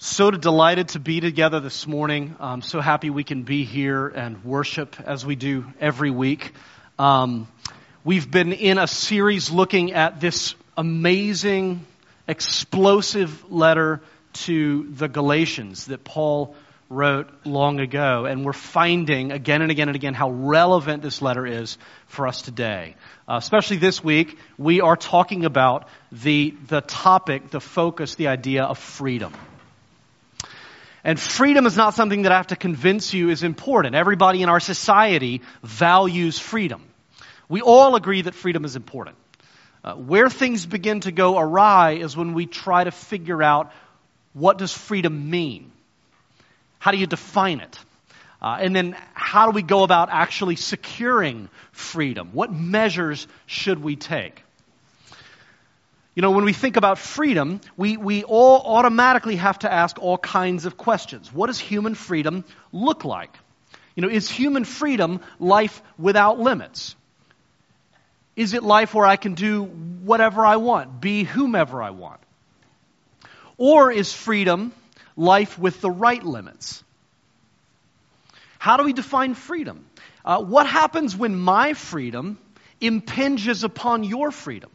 So delighted to be together this morning. I'm so happy we can be here and worship as we do every week. Um, we've been in a series looking at this amazing, explosive letter to the Galatians that Paul wrote long ago. And we're finding again and again and again how relevant this letter is for us today. Uh, especially this week, we are talking about the, the topic, the focus, the idea of freedom. And freedom is not something that I have to convince you is important. Everybody in our society values freedom. We all agree that freedom is important. Uh, where things begin to go awry is when we try to figure out what does freedom mean? How do you define it? Uh, and then how do we go about actually securing freedom? What measures should we take? You know, when we think about freedom, we, we all automatically have to ask all kinds of questions. What does human freedom look like? You know, is human freedom life without limits? Is it life where I can do whatever I want, be whomever I want? Or is freedom life with the right limits? How do we define freedom? Uh, what happens when my freedom impinges upon your freedom?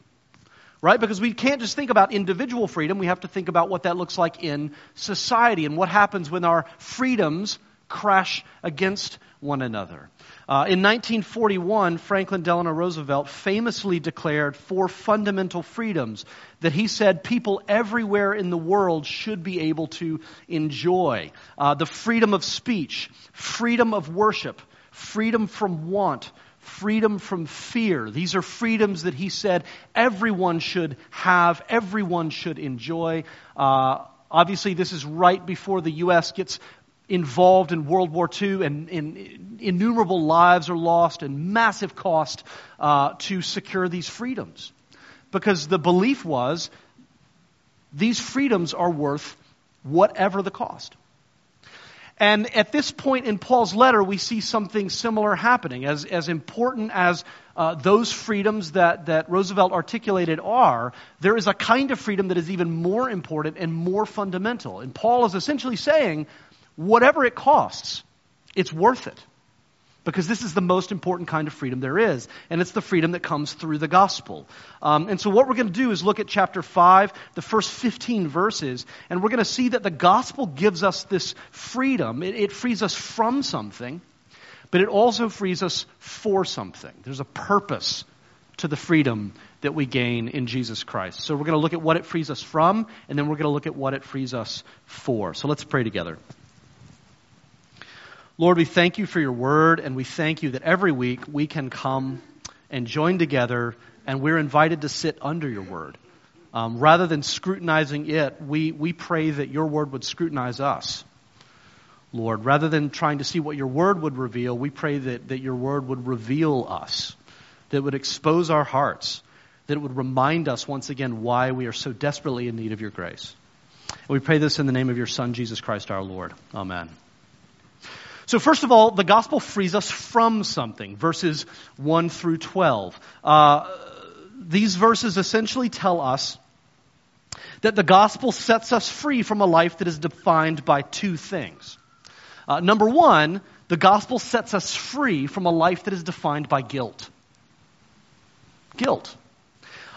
Right? Because we can't just think about individual freedom. We have to think about what that looks like in society and what happens when our freedoms crash against one another. Uh, in 1941, Franklin Delano Roosevelt famously declared four fundamental freedoms that he said people everywhere in the world should be able to enjoy. Uh, the freedom of speech, freedom of worship, freedom from want, freedom from fear. These are freedoms that he said everyone should have, everyone should enjoy. Uh, obviously, this is right before the U.S. gets involved in World War II, and, and innumerable lives are lost and massive cost uh, to secure these freedoms. Because the belief was these freedoms are worth whatever the cost. And at this point in Paul's letter, we see something similar happening. As, as important as uh, those freedoms that, that Roosevelt articulated are, there is a kind of freedom that is even more important and more fundamental. And Paul is essentially saying, whatever it costs, it's worth it. Because this is the most important kind of freedom there is. And it's the freedom that comes through the gospel. Um, and so, what we're going to do is look at chapter 5, the first 15 verses, and we're going to see that the gospel gives us this freedom. It, it frees us from something, but it also frees us for something. There's a purpose to the freedom that we gain in Jesus Christ. So, we're going to look at what it frees us from, and then we're going to look at what it frees us for. So, let's pray together. Lord, we thank you for your word, and we thank you that every week we can come and join together, and we're invited to sit under your word. Um, rather than scrutinizing it, we, we pray that your word would scrutinize us. Lord, rather than trying to see what your word would reveal, we pray that, that your word would reveal us, that would expose our hearts, that it would remind us once again why we are so desperately in need of your grace. We pray this in the name of your Son, Jesus Christ our Lord. Amen. So, first of all, the gospel frees us from something, verses 1 through 12. Uh, these verses essentially tell us that the gospel sets us free from a life that is defined by two things. Uh, number one, the gospel sets us free from a life that is defined by guilt. Guilt.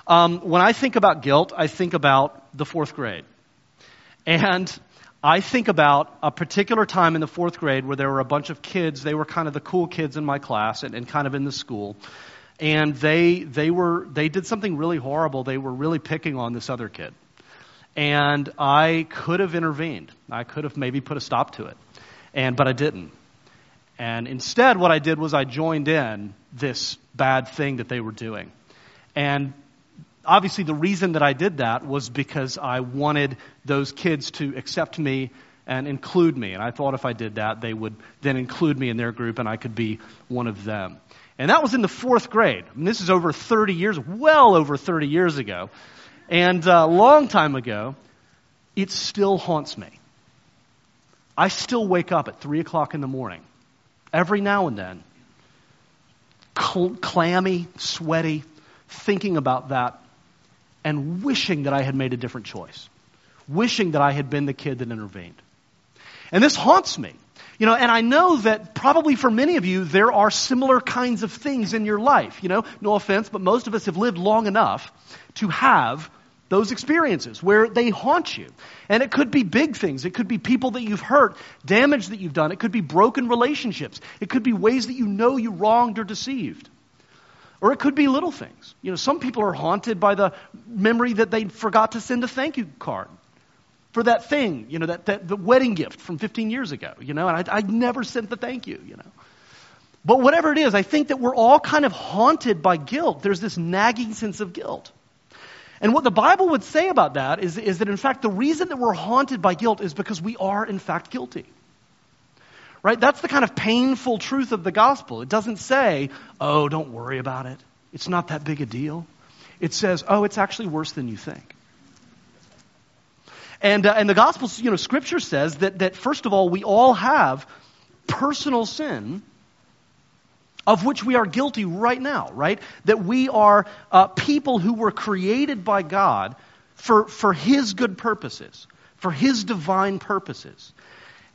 Um, when I think about guilt, I think about the fourth grade. And I think about a particular time in the fourth grade where there were a bunch of kids. They were kind of the cool kids in my class and, and kind of in the school. And they, they, were, they did something really horrible. They were really picking on this other kid. And I could have intervened. I could have maybe put a stop to it. And, but I didn't. And instead, what I did was I joined in this bad thing that they were doing. And obviously, the reason that I did that was because I wanted those kids to accept me and include me. And I thought if I did that, they would then include me in their group and I could be one of them. And that was in the fourth grade. This is over 30 years, well over 30 years ago. And a long time ago, it still haunts me. I still wake up at 3 o'clock in the morning, every now and then, cl- clammy, sweaty, thinking about that and wishing that I had made a different choice. wishing that I had been the kid that intervened. And this haunts me. You know, and I know that probably for many of you, there are similar kinds of things in your life. You know, no offense, but most of us have lived long enough to have those experiences where they haunt you. And it could be big things. It could be people that you've hurt, damage that you've done. It could be broken relationships. It could be ways that you know you wronged or deceived. Or it could be little things. You know, some people are haunted by the memory that they forgot to send a thank you card for that thing, you know, that, that the wedding gift from 15 years ago, you know, and I, I never sent the thank you, you know. But whatever it is, I think that we're all kind of haunted by guilt. There's this nagging sense of guilt. And what the Bible would say about that is, is that, in fact, the reason that we're haunted by guilt is because we are, in fact, guilty. Right? That's the kind of painful truth of the gospel. It doesn't say, oh, don't worry about it. It's not that big a deal. It says, oh, it's actually worse than you think. And, uh, and the gospel, you know, scripture says that, that, first of all, we all have personal sin of which we are guilty right now, right? That we are uh, people who were created by God for, for His good purposes, for His divine purposes.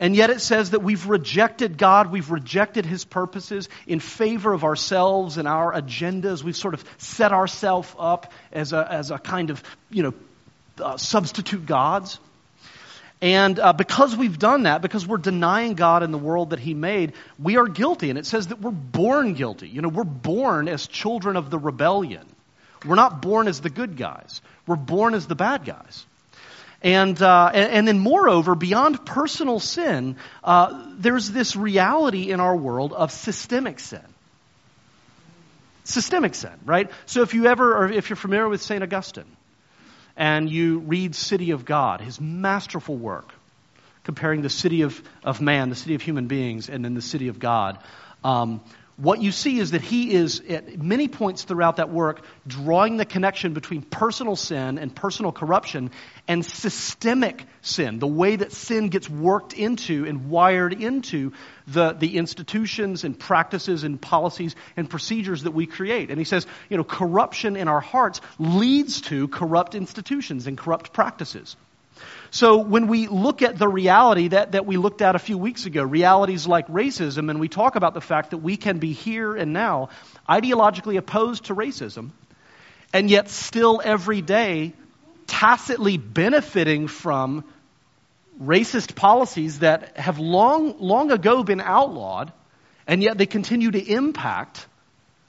And yet it says that we've rejected God, we've rejected His purposes in favor of ourselves and our agendas. We've sort of set ourselves up as a, as a kind of, you know, uh, substitute gods. And uh, because we've done that, because we're denying God and the world that He made, we are guilty. And it says that we're born guilty. You know, we're born as children of the rebellion. We're not born as the good guys. We're born as the bad guys. And, uh, and, and, then, moreover, beyond personal sin, uh, there's this reality in our world of systemic sin. Systemic sin, right? So if you ever, or if you're familiar with St. Augustine, and you read City of God, his masterful work, comparing the city of, of man, the city of human beings, and then the city of God, um, what you see is that he is, at many points throughout that work, drawing the connection between personal sin and personal corruption and systemic sin, the way that sin gets worked into and wired into the, the institutions and practices and policies and procedures that we create. And he says, you know, corruption in our hearts leads to corrupt institutions and corrupt practices. So when we look at the reality that, that we looked at a few weeks ago, realities like racism, and we talk about the fact that we can be here and now ideologically opposed to racism, and yet still every day tacitly benefiting from racist policies that have long, long ago been outlawed, and yet they continue to impact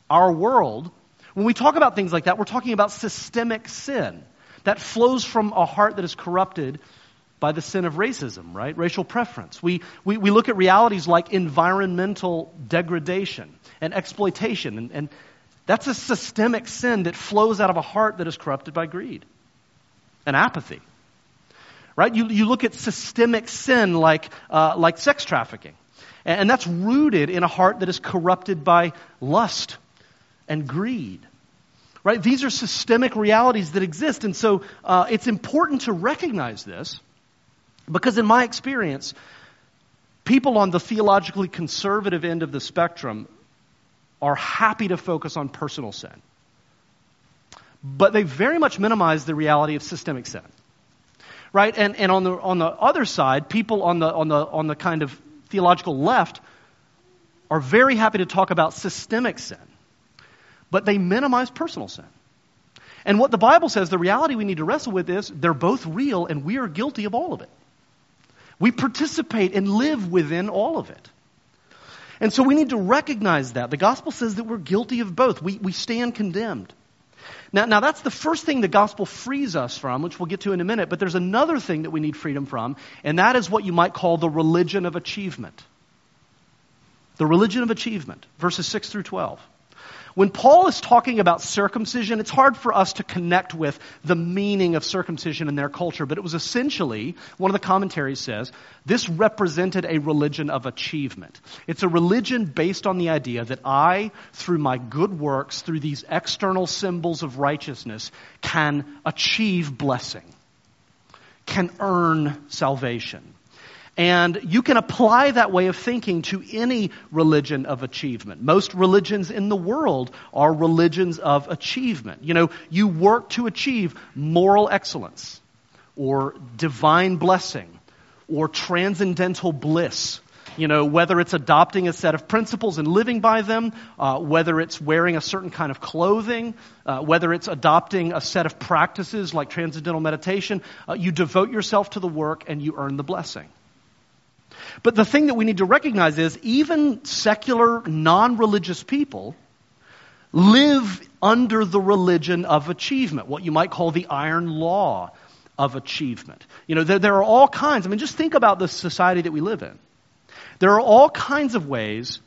our world. When we talk about things like that, we're talking about systemic sin that flows from a heart that is corrupted by the sin of racism, right? Racial preference. We, we, we look at realities like environmental degradation and exploitation, and, and that's a systemic sin that flows out of a heart that is corrupted by greed and apathy. Right? You, you look at systemic sin like, uh, like sex trafficking, and, and that's rooted in a heart that is corrupted by lust and greed. Right? These are systemic realities that exist. And so uh, it's important to recognize this because, in my experience, people on the theologically conservative end of the spectrum are happy to focus on personal sin. But they very much minimize the reality of systemic sin. Right? And, and on, the, on the other side, people on the, on, the, on the kind of theological left are very happy to talk about systemic sin but they minimize personal sin. And what the Bible says, the reality we need to wrestle with is they're both real and we are guilty of all of it. We participate and live within all of it. And so we need to recognize that. The gospel says that we're guilty of both. We, we stand condemned. Now, now, that's the first thing the gospel frees us from, which we'll get to in a minute, but there's another thing that we need freedom from, and that is what you might call the religion of achievement. The religion of achievement, verses 6 through 12. When Paul is talking about circumcision, it's hard for us to connect with the meaning of circumcision in their culture, but it was essentially, one of the commentaries says, this represented a religion of achievement. It's a religion based on the idea that I, through my good works, through these external symbols of righteousness, can achieve blessing, can earn salvation. And you can apply that way of thinking to any religion of achievement. Most religions in the world are religions of achievement. You know, you work to achieve moral excellence, or divine blessing or transcendental bliss. You know, whether it's adopting a set of principles and living by them, uh, whether it's wearing a certain kind of clothing, uh, whether it's adopting a set of practices like transcendental meditation, uh, you devote yourself to the work and you earn the blessing. But the thing that we need to recognize is even secular, non religious people live under the religion of achievement, what you might call the iron law of achievement. You know, there, there are all kinds. I mean, just think about the society that we live in. There are all kinds of ways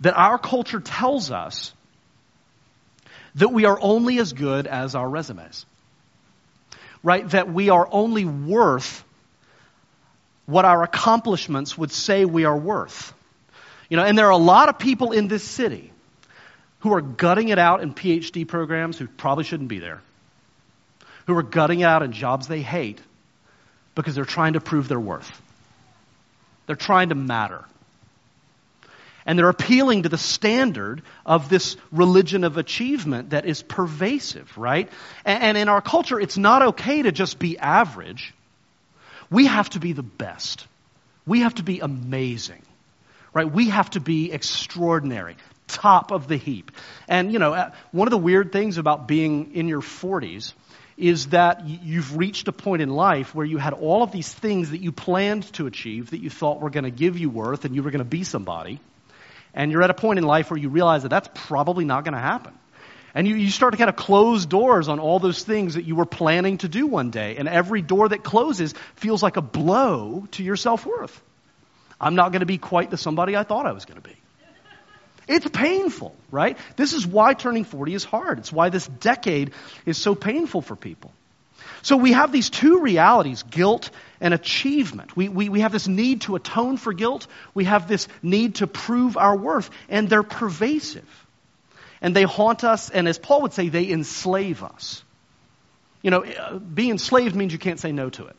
that our culture tells us that we are only as good as our resumes. Right? That we are only worth what our accomplishments would say we are worth. You know, and there are a lot of people in this city who are gutting it out in PhD programs who probably shouldn't be there who are gutting out in jobs they hate because they're trying to prove their worth. They're trying to matter. And they're appealing to the standard of this religion of achievement that is pervasive, right? And, and in our culture, it's not okay to just be average. We have to be the best. We have to be amazing, right? We have to be extraordinary, top of the heap. And, you know, uh, one of the weird things about being in your 40s is that you've reached a point in life where you had all of these things that you planned to achieve that you thought were going to give you worth and you were going to be somebody. And you're at a point in life where you realize that that's probably not going to happen. And you, you start to kind of close doors on all those things that you were planning to do one day. And every door that closes feels like a blow to your self worth. I'm not going to be quite the somebody I thought I was going to be. It's painful, right? This is why turning 40 is hard. It's why this decade is so painful for people. So we have these two realities, guilt and achievement. We, we, we have this need to atone for guilt. We have this need to prove our worth, and they're pervasive. And they haunt us, and as Paul would say, they enslave us. You know, being enslaved means you can't say no to it.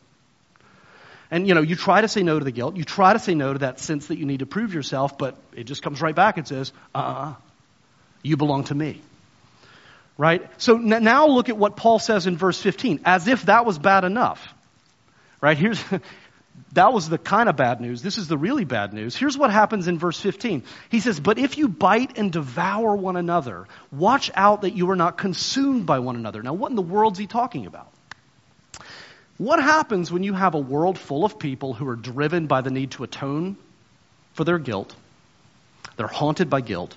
And, you know, you try to say no to the guilt. You try to say no to that sense that you need to prove yourself, but it just comes right back and says, uh uh-uh, you belong to me. Right? So n- now look at what Paul says in verse 15, as if that was bad enough. Right? Here's, that was the kind of bad news. This is the really bad news. Here's what happens in verse 15. He says, But if you bite and devour one another, watch out that you are not consumed by one another. Now, what in the world's he talking about? What happens when you have a world full of people who are driven by the need to atone for their guilt? They're haunted by guilt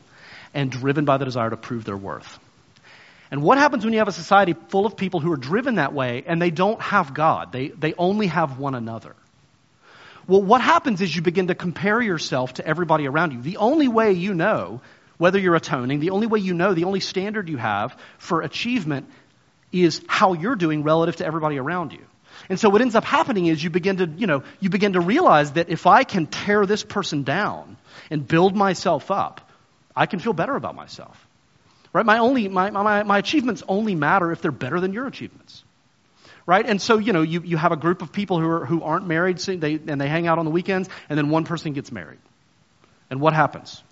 and driven by the desire to prove their worth. And what happens when you have a society full of people who are driven that way and they don't have God? They, they only have one another. Well, what happens is you begin to compare yourself to everybody around you. The only way you know whether you're atoning, the only way you know, the only standard you have for achievement is how you're doing relative to everybody around you. And so what ends up happening is you begin to, you know, you begin to realize that if I can tear this person down and build myself up, I can feel better about myself. Right? My only my, my, my achievements only matter if they're better than your achievements. Right? And so, you know, you, you have a group of people who are who aren't married so they, and they hang out on the weekends, and then one person gets married. And what happens?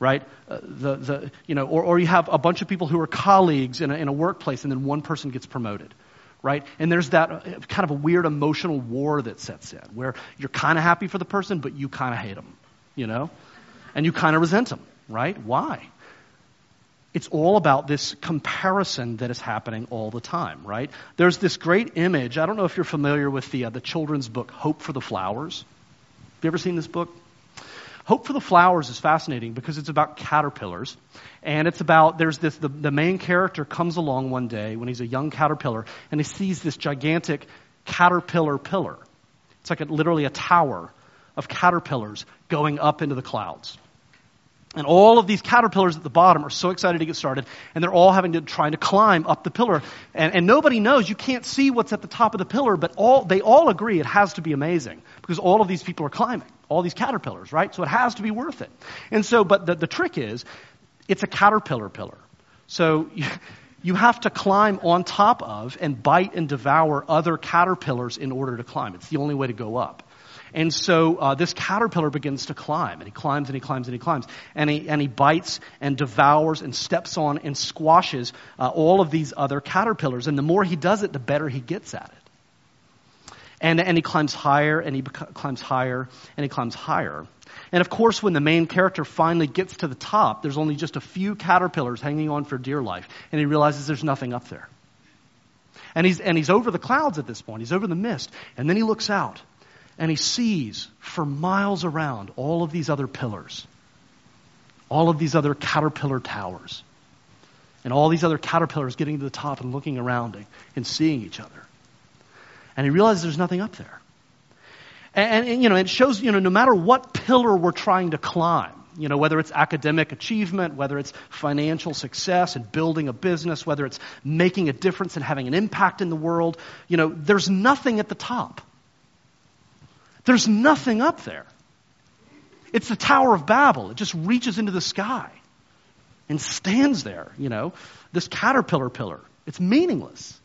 right? Uh, the, the, you know, or, or you have a bunch of people who are colleagues in a, in a workplace and then one person gets promoted right? And there's that uh, kind of a weird emotional war that sets in where you're kind of happy for the person, but you kind of hate them, you know? And you kind of resent them, right? Why? It's all about this comparison that is happening all the time, right? There's this great image. I don't know if you're familiar with the, uh, the children's book, Hope for the Flowers. Have you ever seen this book? Hope for the Flowers is fascinating because it's about caterpillars. And it's about, there's this, the, the main character comes along one day when he's a young caterpillar and he sees this gigantic caterpillar pillar. It's like a, literally a tower of caterpillars going up into the clouds. And all of these caterpillars at the bottom are so excited to get started, and they're all having to trying to climb up the pillar. And, and nobody knows. You can't see what's at the top of the pillar, but all they all agree it has to be amazing because all of these people are climbing, all these caterpillars, right? So it has to be worth it. And so, but the, the trick is, it's a caterpillar pillar. So you, you have to climb on top of and bite and devour other caterpillars in order to climb. It's the only way to go up. And so uh, this caterpillar begins to climb, and he climbs and he climbs and he climbs, and he and he bites and devours and steps on and squashes uh, all of these other caterpillars. And the more he does it, the better he gets at it. And and he climbs higher and he bec- climbs higher and he climbs higher. And of course, when the main character finally gets to the top, there's only just a few caterpillars hanging on for dear life, and he realizes there's nothing up there. And he's, and he's over the clouds at this point. He's over the mist. And then he looks out and he sees for miles around all of these other pillars, all of these other caterpillar towers, and all these other caterpillars getting to the top and looking around and seeing each other. And he realizes there's nothing up there. And, and, you know, it shows, you know, no matter what pillar we're trying to climb, you know, whether it's academic achievement, whether it's financial success and building a business, whether it's making a difference and having an impact in the world, you know, there's nothing at the top. There's nothing up there. It's the Tower of Babel. It just reaches into the sky and stands there, you know, this caterpillar pillar. It's meaningless.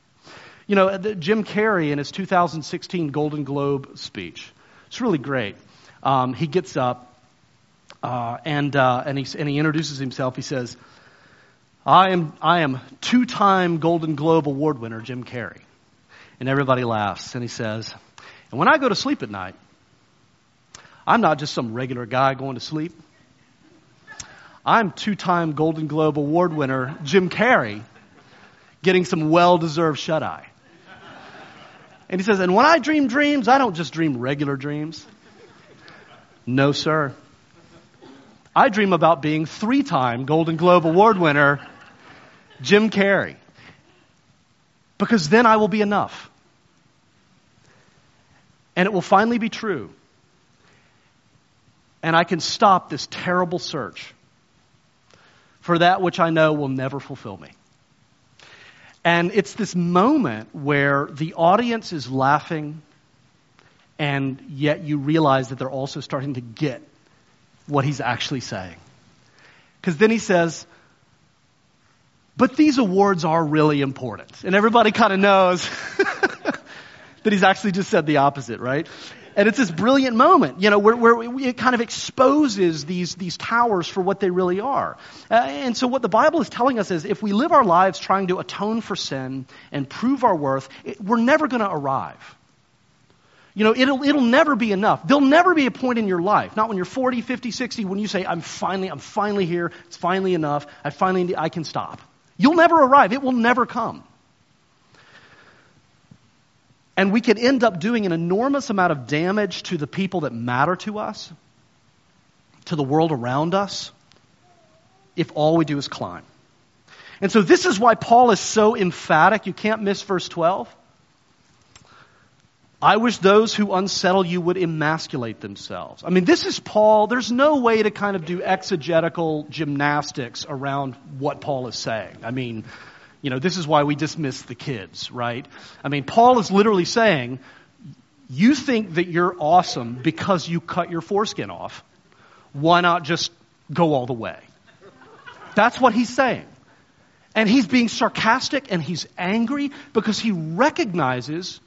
You know, Jim Carrey in his 2016 Golden Globe speech, it's really great. Um, he gets up uh, and, uh, and, he, and he introduces himself. He says, I am, I am two time Golden Globe Award winner Jim Carrey. And everybody laughs. And he says, And when I go to sleep at night, I'm not just some regular guy going to sleep. I'm two time Golden Globe Award winner Jim Carrey getting some well deserved shut eye. And he says, And when I dream dreams, I don't just dream regular dreams. No, sir. I dream about being three time Golden Globe Award winner Jim Carrey. Because then I will be enough. And it will finally be true. And I can stop this terrible search for that which I know will never fulfill me. And it's this moment where the audience is laughing, and yet you realize that they're also starting to get what he's actually saying. Because then he says, but these awards are really important. And everybody kind of knows that he's actually just said the opposite, right? And it's this brilliant moment, you know, where, where it kind of exposes these, these towers for what they really are. Uh, and so what the Bible is telling us is if we live our lives trying to atone for sin and prove our worth, it, we're never going to arrive. You know, it'll, it'll never be enough. There'll never be a point in your life, not when you're 40, 50, 60, when you say, I'm finally, I'm finally here, it's finally enough, I finally, I can stop. You'll never arrive. It will never come. And we can end up doing an enormous amount of damage to the people that matter to us, to the world around us, if all we do is climb. And so this is why Paul is so emphatic. You can't miss verse 12. I wish those who unsettle you would emasculate themselves. I mean, this is Paul. There's no way to kind of do exegetical gymnastics around what Paul is saying. I mean, you know, this is why we dismiss the kids, right? I mean, Paul is literally saying, you think that you're awesome because you cut your foreskin off. Why not just go all the way? That's what he's saying. And he's being sarcastic and he's angry because he recognizes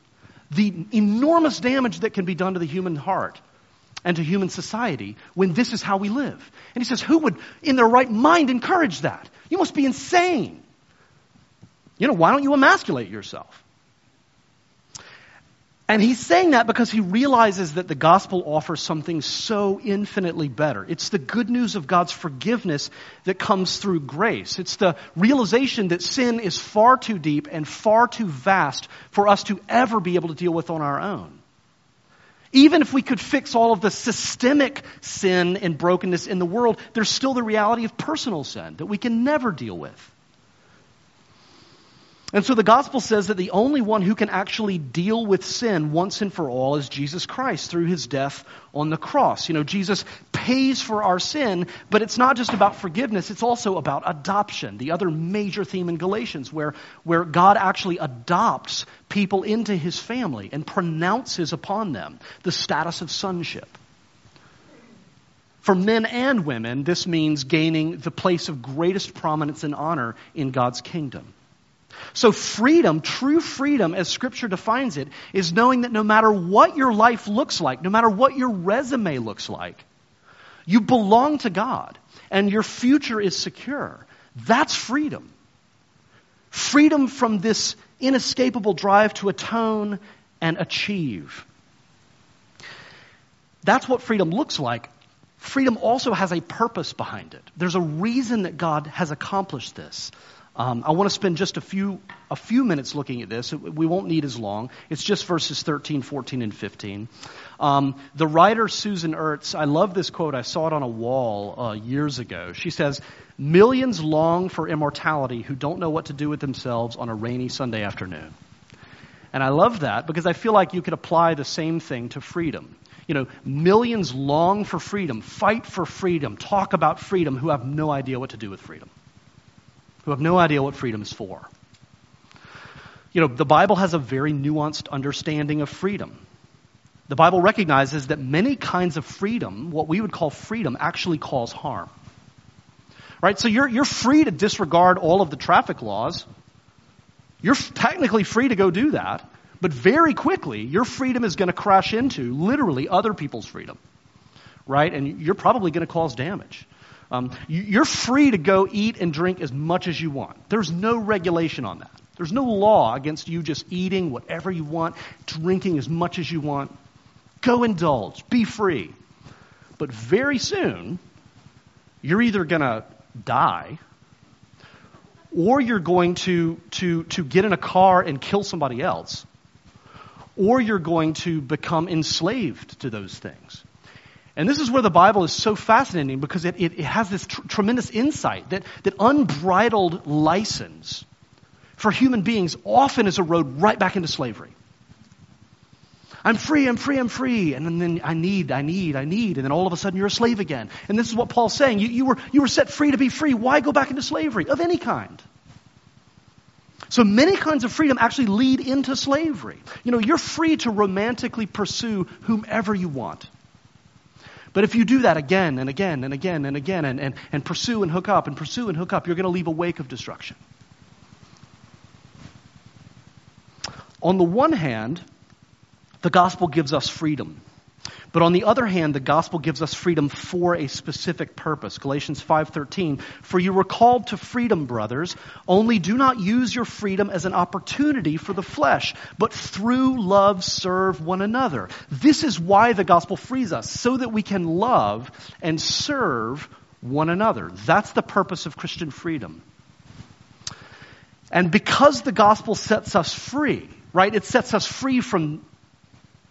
the enormous damage that can be done to the human heart and to human society when this is how we live. And he says, who would in their right mind encourage that? You must be insane. You know, why don't you emasculate yourself? And he's saying that because he realizes that the gospel offers something so infinitely better. It's the good news of God's forgiveness that comes through grace. It's the realization that sin is far too deep and far too vast for us to ever be able to deal with on our own. Even if we could fix all of the systemic sin and brokenness in the world, there's still the reality of personal sin that we can never deal with. And so the gospel says that the only one who can actually deal with sin once and for all is Jesus Christ through his death on the cross. You know, Jesus pays for our sin, but it's not just about forgiveness, it's also about adoption, the other major theme in Galatians, where, where God actually adopts people into his family and pronounces upon them the status of sonship. For men and women, this means gaining the place of greatest prominence and honor in God's kingdom. So, freedom, true freedom, as Scripture defines it, is knowing that no matter what your life looks like, no matter what your resume looks like, you belong to God and your future is secure. That's freedom. Freedom from this inescapable drive to atone and achieve. That's what freedom looks like. Freedom also has a purpose behind it. There's a reason that God has accomplished this. Um, I want to spend just a few, a few minutes looking at this. We won't need as long. It's just verses 13, 14, and 15. Um, the writer Susan Ertz, I love this quote. I saw it on a wall uh, years ago. She says, Millions long for immortality who don't know what to do with themselves on a rainy Sunday afternoon. And I love that because I feel like you could apply the same thing to freedom. You know, millions long for freedom, fight for freedom, talk about freedom who have no idea what to do with freedom who have no idea what freedom is for. You know, the Bible has a very nuanced understanding of freedom. The Bible recognizes that many kinds of freedom, what we would call freedom, actually cause harm. Right? So you're, you're free to disregard all of the traffic laws. You're technically free to go do that. But very quickly, your freedom is going to crash into literally other people's freedom. Right? And you're probably going to cause damage. Um, you're free to go eat and drink as much as you want. There's no regulation on that. There's no law against you just eating whatever you want, drinking as much as you want. Go indulge, be free. But very soon, you're either going to die or you're going to, to, to get in a car and kill somebody else, or you're going to become enslaved to those things. And this is where the Bible is so fascinating because it, it, it has this tr- tremendous insight that, that unbridled license for human beings often is a road right back into slavery. I'm free, I'm free, I'm free. And then I need, I need, I need. And then all of a sudden you're a slave again. And this is what Paul's saying. You, you, were, you were set free to be free. Why go back into slavery of any kind? So many kinds of freedom actually lead into slavery. You know, you're free to romantically pursue whomever you want. But if you do that again and again and again and again and, and, and pursue and hook up and pursue and hook up, you're going to leave a wake of destruction. On the one hand, the gospel gives us freedom. But on the other hand, the gospel gives us freedom for a specific purpose. Galatians 5:13, "For you were called to freedom, brothers, only do not use your freedom as an opportunity for the flesh, but through love serve one another." This is why the gospel frees us, so that we can love and serve one another. That's the purpose of Christian freedom. And because the gospel sets us free, right? It sets us free from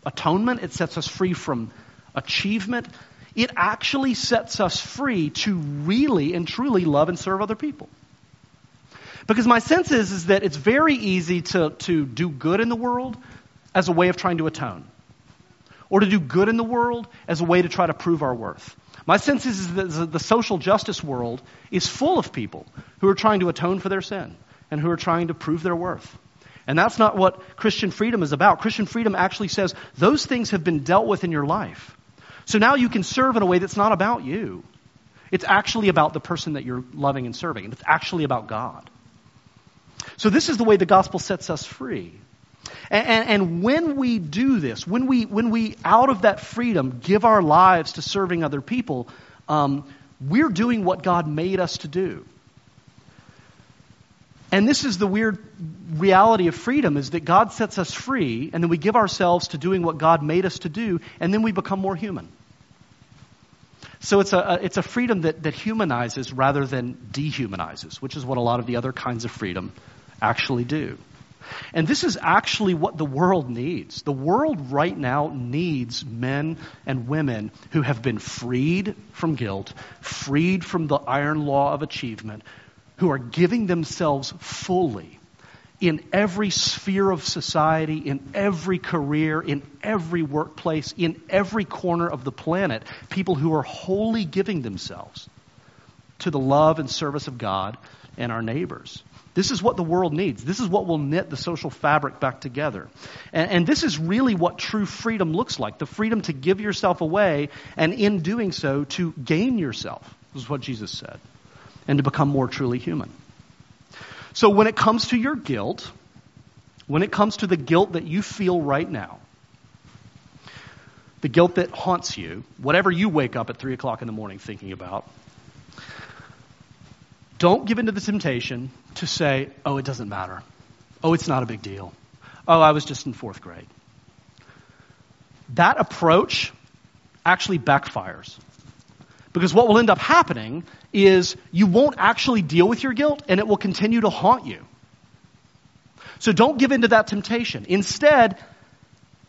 atonement, it sets us free from achievement. It actually sets us free to really and truly love and serve other people. Because my sense is, is that it's very easy to, to do good in the world as a way of trying to atone, or to do good in the world as a way to try to prove our worth. My sense is, is that the social justice world is full of people who are trying to atone for their sin and who are trying to prove their worth. And that's not what Christian freedom is about. Christian freedom actually says those things have been dealt with in your life. So now you can serve in a way that's not about you. It's actually about the person that you're loving and serving. And it's actually about God. So this is the way the gospel sets us free. And, and, and, when we do this, when we, when we, out of that freedom, give our lives to serving other people, um, we're doing what God made us to do. And this is the weird reality of freedom is that God sets us free and then we give ourselves to doing what God made us to do and then we become more human. So it's a, it's a freedom that, that humanizes rather than dehumanizes, which is what a lot of the other kinds of freedom actually do. And this is actually what the world needs. The world right now needs men and women who have been freed from guilt, freed from the iron law of achievement, who are giving themselves fully in every sphere of society, in every career, in every workplace, in every corner of the planet, people who are wholly giving themselves to the love and service of God and our neighbors. This is what the world needs. This is what will knit the social fabric back together. And, and, this is really what true freedom looks like the freedom to give yourself away, and in doing so, to gain yourself. This is what Jesus said and to become more truly human. So when it comes to your guilt, when it comes to the guilt that you feel right now, the guilt that haunts you, whatever you wake up at 3 o'clock in the morning thinking about, don't give in to the temptation to say, oh, it doesn't matter. Oh, it's not a big deal. Oh, I was just in fourth grade. That approach actually backfires. Because what will end up happening is you won't actually deal with your guilt and it will continue to haunt you. So don't give in to that temptation. Instead,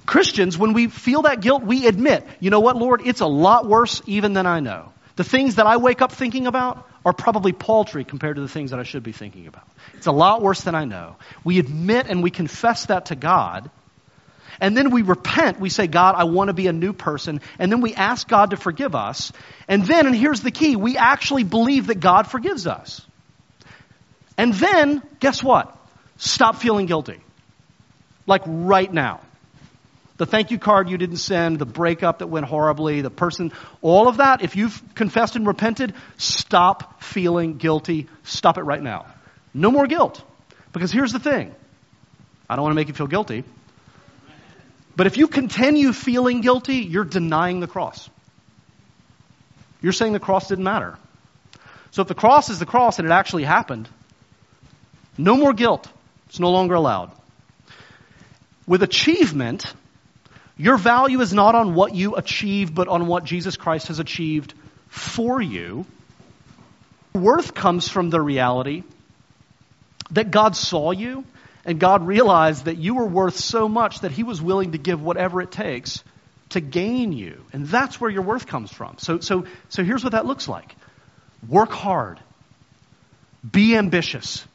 Christians, when we feel that guilt, we admit, you know what, Lord, it's a lot worse even than I know. The things that I wake up thinking about are probably paltry compared to the things that I should be thinking about. It's a lot worse than I know. We admit and we confess that to God. And then we repent. We say, God, I want to be a new person. And then we ask God to forgive us. And then, and here's the key, we actually believe that God forgives us. And then, guess what? Stop feeling guilty. Like right now. The thank you card you didn't send, the breakup that went horribly, the person, all of that, if you've confessed and repented, stop feeling guilty. Stop it right now. No more guilt. Because here's the thing I don't want to make you feel guilty. But if you continue feeling guilty, you're denying the cross. You're saying the cross didn't matter. So if the cross is the cross and it actually happened, no more guilt. It's no longer allowed. With achievement, your value is not on what you achieve, but on what Jesus Christ has achieved for you. Worth comes from the reality that God saw you and God realized that you were worth so much that He was willing to give whatever it takes to gain you. And that's where your worth comes from. So, so, so here's what that looks like work hard, be ambitious,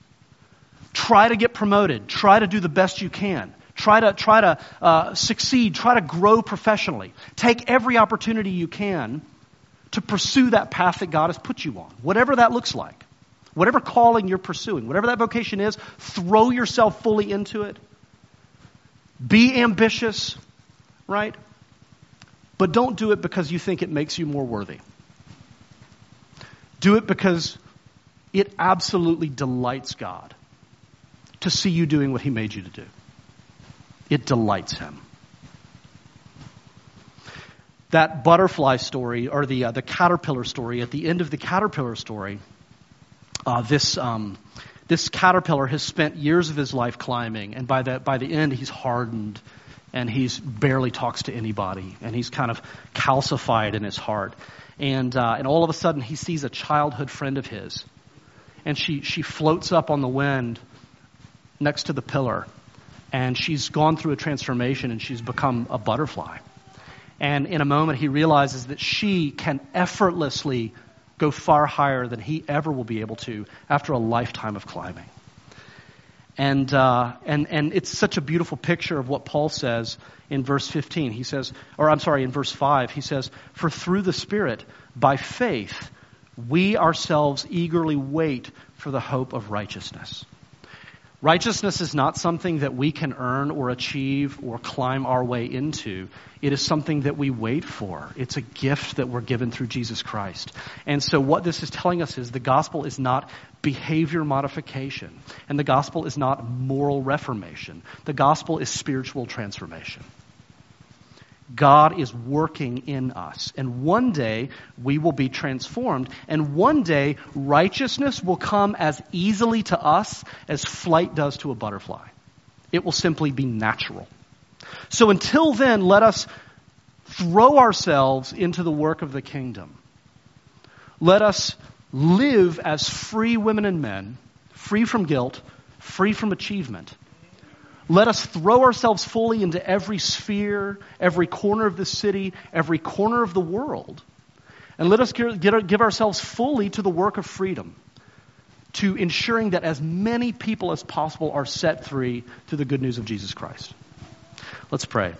try to get promoted, try to do the best you can. Try to, try to uh, succeed, try to grow professionally. Take every opportunity you can to pursue that path that God has put you on, whatever that looks like. Whatever calling you're pursuing, whatever that vocation is, throw yourself fully into it. Be ambitious, right? But don't do it because you think it makes you more worthy. Do it because it absolutely delights God to see you doing what He made you to do. It delights Him. That butterfly story, or the, uh, the caterpillar story, at the end of the caterpillar story, uh, this, um, this caterpillar has spent years of his life climbing, and by the, by the end, he's hardened and he's barely talks to anybody, and he's kind of calcified in his heart. And, uh, and all of a sudden, he sees a childhood friend of his, and she, she floats up on the wind next to the pillar, and she's gone through a transformation, and she's become a butterfly. And in a moment, he realizes that she can effortlessly go far higher than he ever will be able to after a lifetime of climbing. And, uh, and, and it's such a beautiful picture of what Paul says in verse 15. He says, or I'm sorry, in verse 5, he says, For through the Spirit, by faith, we ourselves eagerly wait for the hope of righteousness. Righteousness is not something that we can earn or achieve or climb our way into. It is something that we wait for. It's a gift that we're given through Jesus Christ. And so what this is telling us is the gospel is not behavior modification. And the gospel is not moral reformation. The gospel is spiritual transformation. God is working in us. And one day we will be transformed. And one day righteousness will come as easily to us as flight does to a butterfly. It will simply be natural. So until then, let us throw ourselves into the work of the kingdom. Let us live as free women and men, free from guilt, free from achievement let us throw ourselves fully into every sphere, every corner of the city, every corner of the world. And let us give ourselves fully to the work of freedom, to ensuring that as many people as possible are set free through the good news of Jesus Christ. Let's pray.